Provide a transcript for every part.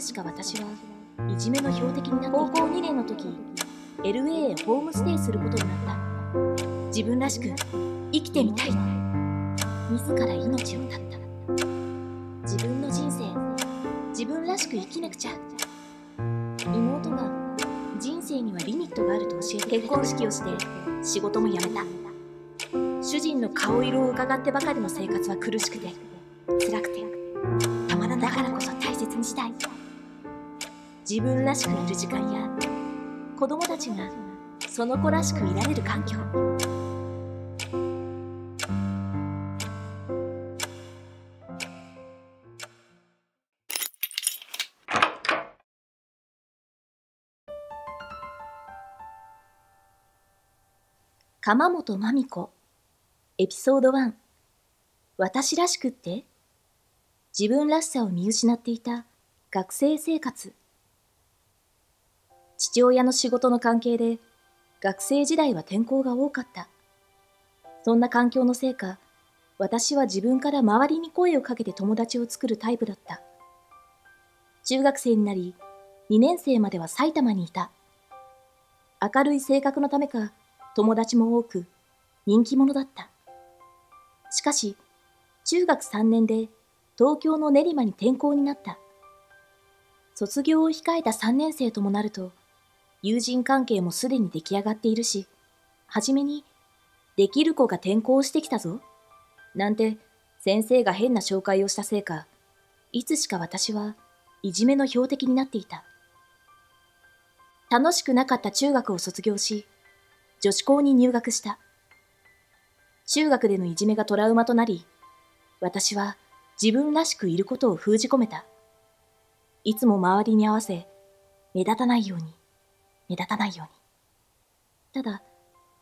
つしか私はいじめの標的になって高校2年の時 LA へホームステイすることになった。自分らしく生きてみたい。自ら命を絶った。自分の人生自分らしく生きなくちゃ。妹が人生にはリミットがあると教えて結婚式をして仕事も辞めた。主人の顔色を伺ってばかりの生活は苦しくて辛くて。たまらながらこそ大切にしたい。自分らしくいる時間や子供たちがその子らしくいられる環境。鎌本真美子エピソード1私らしくって自分らしさを見失っていた学生生活。父親の仕事の関係で学生時代は転校が多かったそんな環境のせいか私は自分から周りに声をかけて友達を作るタイプだった中学生になり2年生までは埼玉にいた明るい性格のためか友達も多く人気者だった。しかし、中学3年で東京の練馬に転校になった。卒業を控えた3年生ともなると、友人関係もすでに出来上がっているし、はじめに、できる子が転校してきたぞ。なんて、先生が変な紹介をしたせいか、いつしか私はいじめの標的になっていた。楽しくなかった中学を卒業し、女子校に入学した。中学でのいじめがトラウマとなり、私は自分らしくいることを封じ込めた。いつも周りに合わせ、目立たないように、目立たないように。ただ、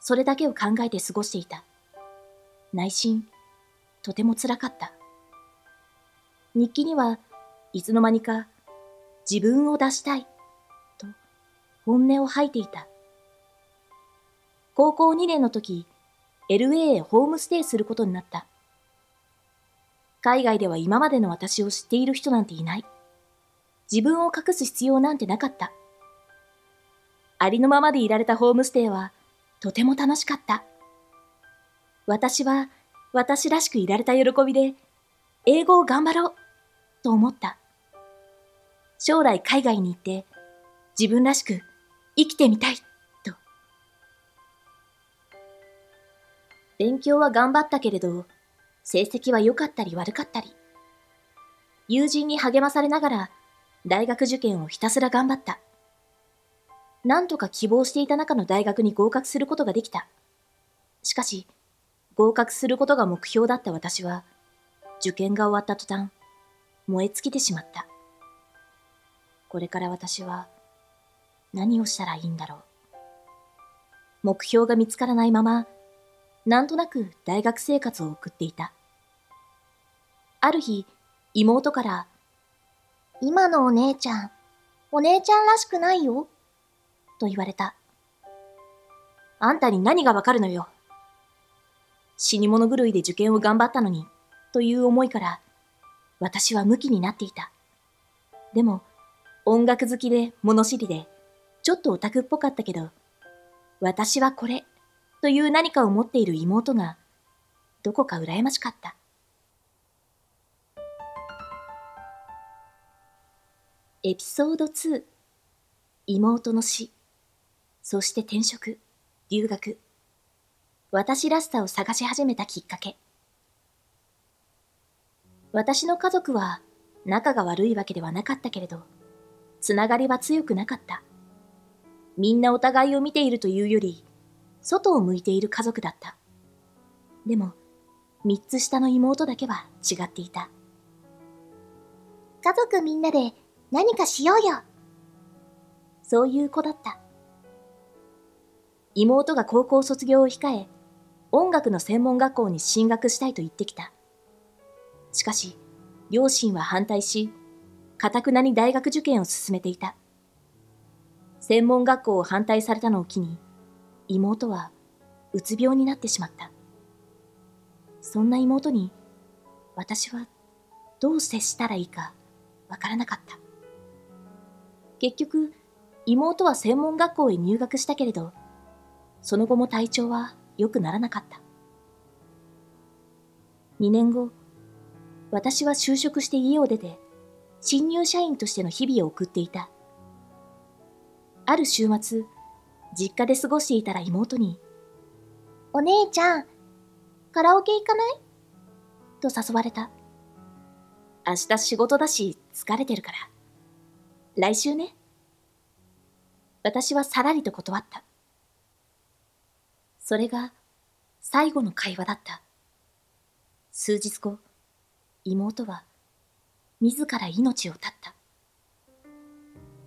それだけを考えて過ごしていた。内心、とても辛かった。日記には、いつの間にか、自分を出したい、と、本音を吐いていた。高校2年の時、LA へホームステイすることになった。海外では今までの私を知っている人なんていない。自分を隠す必要なんてなかった。ありのままでいられたホームステイはとても楽しかった。私は私らしくいられた喜びで英語を頑張ろうと思った。将来海外に行って自分らしく生きてみたいと。勉強は頑張ったけれど、成績は良かったり悪かったり。友人に励まされながら、大学受験をひたすら頑張った。なんとか希望していた中の大学に合格することができた。しかし、合格することが目標だった私は、受験が終わった途端、燃え尽きてしまった。これから私は、何をしたらいいんだろう。目標が見つからないまま、なんとなく大学生活を送っていた。ある日、妹から、今のお姉ちゃん、お姉ちゃんらしくないよ、と言われた。あんたに何がわかるのよ。死に物狂いで受験を頑張ったのに、という思いから、私はムキになっていた。でも、音楽好きで物知りで、ちょっとオタクっぽかったけど、私はこれ、という何かを持っている妹が、どこか羨ましかった。エピソード2妹の死、そして転職、留学、私らしさを探し始めたきっかけ。私の家族は仲が悪いわけではなかったけれど、つながりは強くなかった。みんなお互いを見ているというより、外を向いている家族だった。でも、三つ下の妹だけは違っていた。家族みんなで何かしようよ。そういう子だった。妹が高校卒業を控え、音楽の専門学校に進学したいと言ってきた。しかし、両親は反対し、かたくなに大学受験を進めていた。専門学校を反対されたのを機に、妹はうつ病になってしまった。そんな妹に私はどう接したらいいかわからなかった。結局、妹は専門学校へ入学したけれど、その後も体調は良くならなかった。2年後、私は就職して家を出て、新入社員としての日々を送っていた。ある週末、実家で過ごしていたら妹に、お姉ちゃん、カラオケ行かない？と誘われた。明日仕事だし疲れてるから。来週ね。私はさらりと断った。それが最後の会話だった。数日後、妹は自ら命を絶った。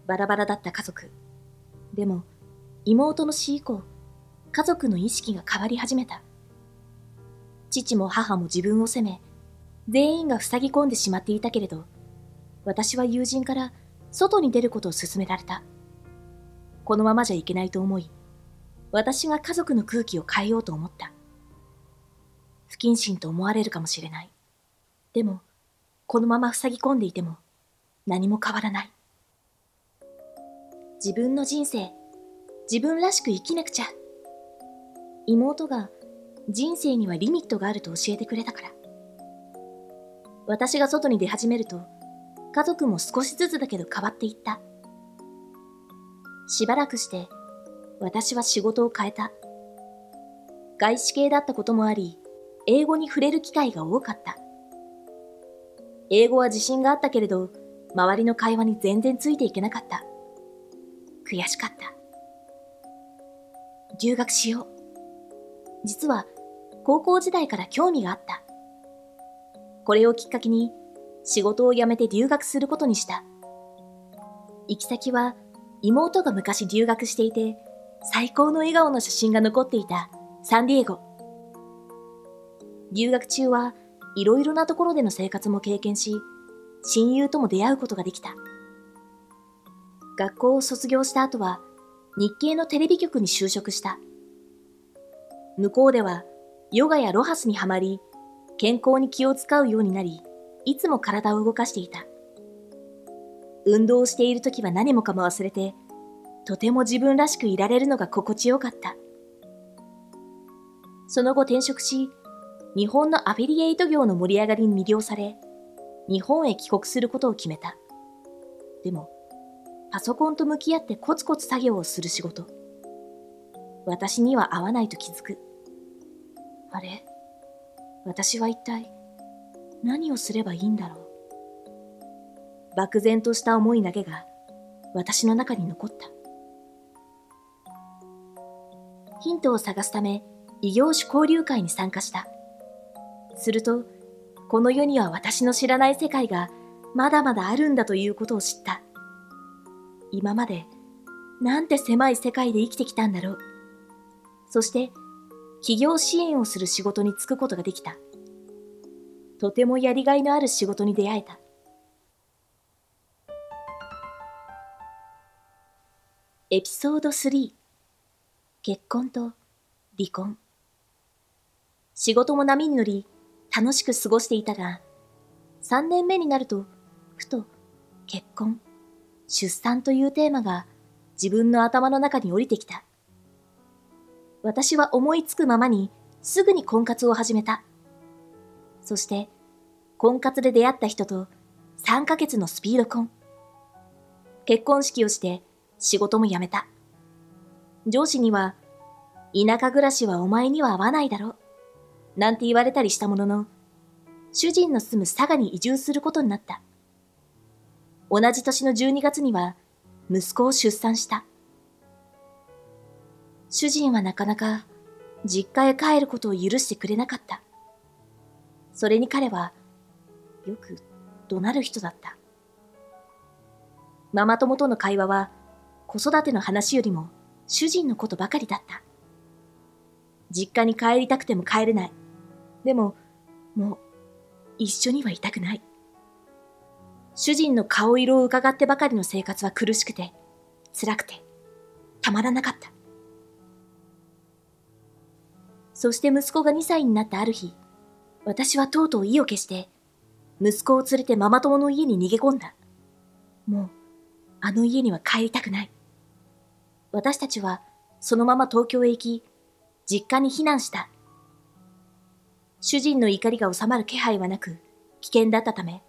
バラバラだった家族。でも、妹の死以降、家族の意識が変わり始めた。父も母も自分を責め、全員が塞ぎ込んでしまっていたけれど、私は友人から外に出ることを勧められた。このままじゃいけないと思い、私が家族の空気を変えようと思った。不謹慎と思われるかもしれない。でも、このまま塞ぎ込んでいても何も変わらない。自分の人生、自分らしく生きなくちゃ。妹が人生にはリミットがあると教えてくれたから。私が外に出始めると、家族も少しずつだけど変わっていった。しばらくして、私は仕事を変えた。外資系だったこともあり、英語に触れる機会が多かった。英語は自信があったけれど、周りの会話に全然ついていけなかった。悔しかった。留学しよう。実は、高校時代から興味があった。これをきっかけに、仕事を辞めて留学することにした。行き先は、妹が昔留学していて、最高の笑顔の写真が残っていたサンディエゴ。留学中はいろいろなところでの生活も経験し、親友とも出会うことができた。学校を卒業した後は日系のテレビ局に就職した。向こうではヨガやロハスにはまり、健康に気を使うようになり、いつも体を動かしていた。運動している時は何もかも忘れて、とても自分らしくいられるのが心地よかった。その後転職し、日本のアフィリエイト業の盛り上がりに魅了され、日本へ帰国することを決めた。でも、パソコンと向き合ってコツコツ作業をする仕事。私には合わないと気づく。あれ？私は一体何をすればいいんだろう。漠然とした思いだけが私の中に残った。ヒントを探すため異業種交流会に参加した。すると、この世には私の知らない世界がまだまだあるんだということを知った。今まで、なんて狭い世界で生きてきたんだろう。そして、企業支援をする仕事に就くことができた。とてもやりがいのある仕事に出会えた。エピソード3結婚と離婚仕事も波に乗り楽しく過ごしていたが、3年目になると、ふと結婚、出産というテーマが自分の頭の中に降りてきた。私は思いつくままにすぐに婚活を始めた。そして、婚活で出会った人と3ヶ月のスピード婚。結婚式をして仕事も辞めた。上司には、田舎暮らしはお前には合わないだろう。なんて言われたりしたものの、主人の住む佐賀に移住することになった。同じ年の12月には、息子を出産した。主人はなかなか実家へ帰ることを許してくれなかった。それに彼は、よく怒鳴る人だった。ママ友との会話は、子育ての話よりも主人のことばかりだった。実家に帰りたくても帰れない。でも、もう、一緒にはいたくない。主人の顔色を伺ってばかりの生活は苦しくて、辛くて、たまらなかった。そして息子が2歳になったある日、私はとうとう意を決して、息子を連れてママ友の家に逃げ込んだ。もう、あの家には帰りたくない。私たちはそのまま東京へ行き、実家に避難した。主人の怒りが収まる気配はなく、危険だったため、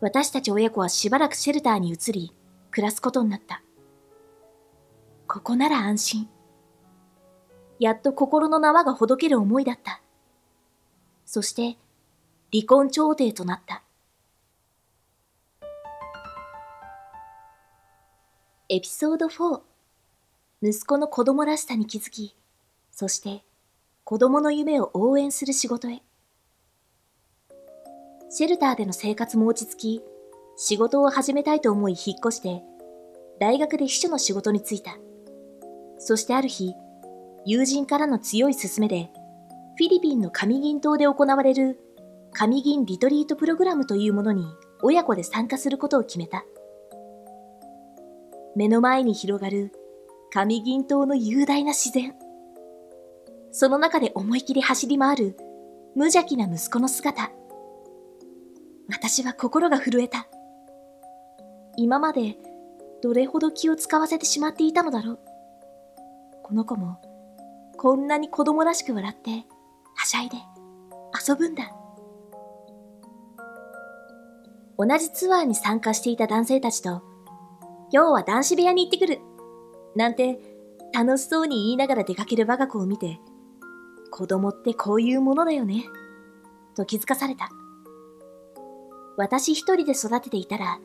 私たち親子はしばらくシェルターに移り、暮らすことになった。ここなら安心。やっと心の縄がほどける思いだった。そして、離婚調停となった。エピソード4息子の子供らしさに気づき、そして子供の夢を応援する仕事へ。シェルターでの生活も落ち着き、仕事を始めたいと思い引っ越して、大学で秘書の仕事に就いた。そしてある日、友人からの強い勧めで、フィリピンの上銀島で行われる上銀リトリートプログラムというものに親子で参加することを決めた。目の前に広がる上銀島の雄大な自然。その中で思い切り走り回る無邪気な息子の姿。私は心が震えた。今までどれほど気を使わせてしまっていたのだろう。この子もこんなに子供らしく笑ってはしゃいで遊ぶんだ。同じツアーに参加していた男性たちと今日は男子部屋に行ってくるなんて楽しそうに言いながら出かける我が子を見て子供ってこういうものだよね、と気づかされた。私一人で育てていたら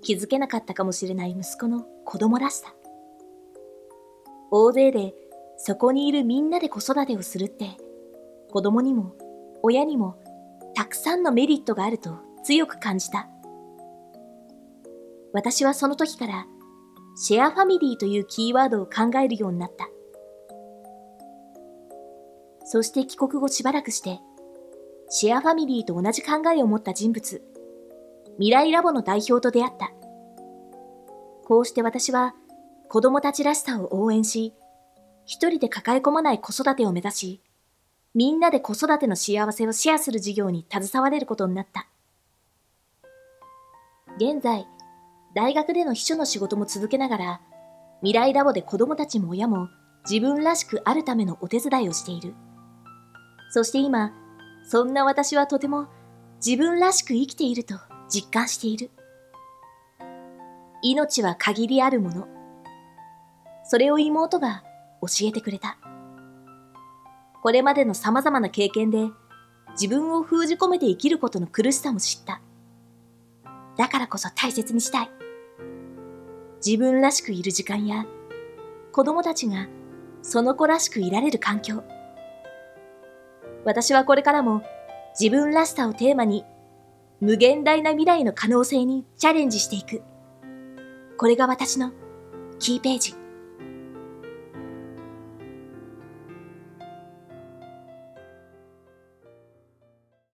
気づけなかったかもしれない息子の子供らしさ。大勢でそこにいるみんなで子育てをするって子供にも親にもたくさんのメリットがあると強く感じた。私はその時からシェアファミリーというキーワードを考えるようになった。そして帰国後しばらくして、シェアファミリーと同じ考えを持った人物、未来ラボの代表と出会った。こうして私は子供たちらしさを応援し、一人で抱え込まない子育てを目指し、みんなで子育ての幸せをシェアする事業に携われることになった。現在、大学での秘書の仕事も続けながら、未来ラボで子供たちも親も自分らしくあるためのお手伝いをしている。そして今、そんな私はとても自分らしく生きていると実感している。命は限りあるもの。それを妹が教えてくれた。これまでの様々な経験で自分を封じ込めて生きることの苦しさも知った。だからこそ大切にしたい。自分らしくいる時間や子供たちがその子らしくいられる環境。私はこれからも自分らしさをテーマに無限大な未来の可能性にチャレンジしていく。これが私のキーページ。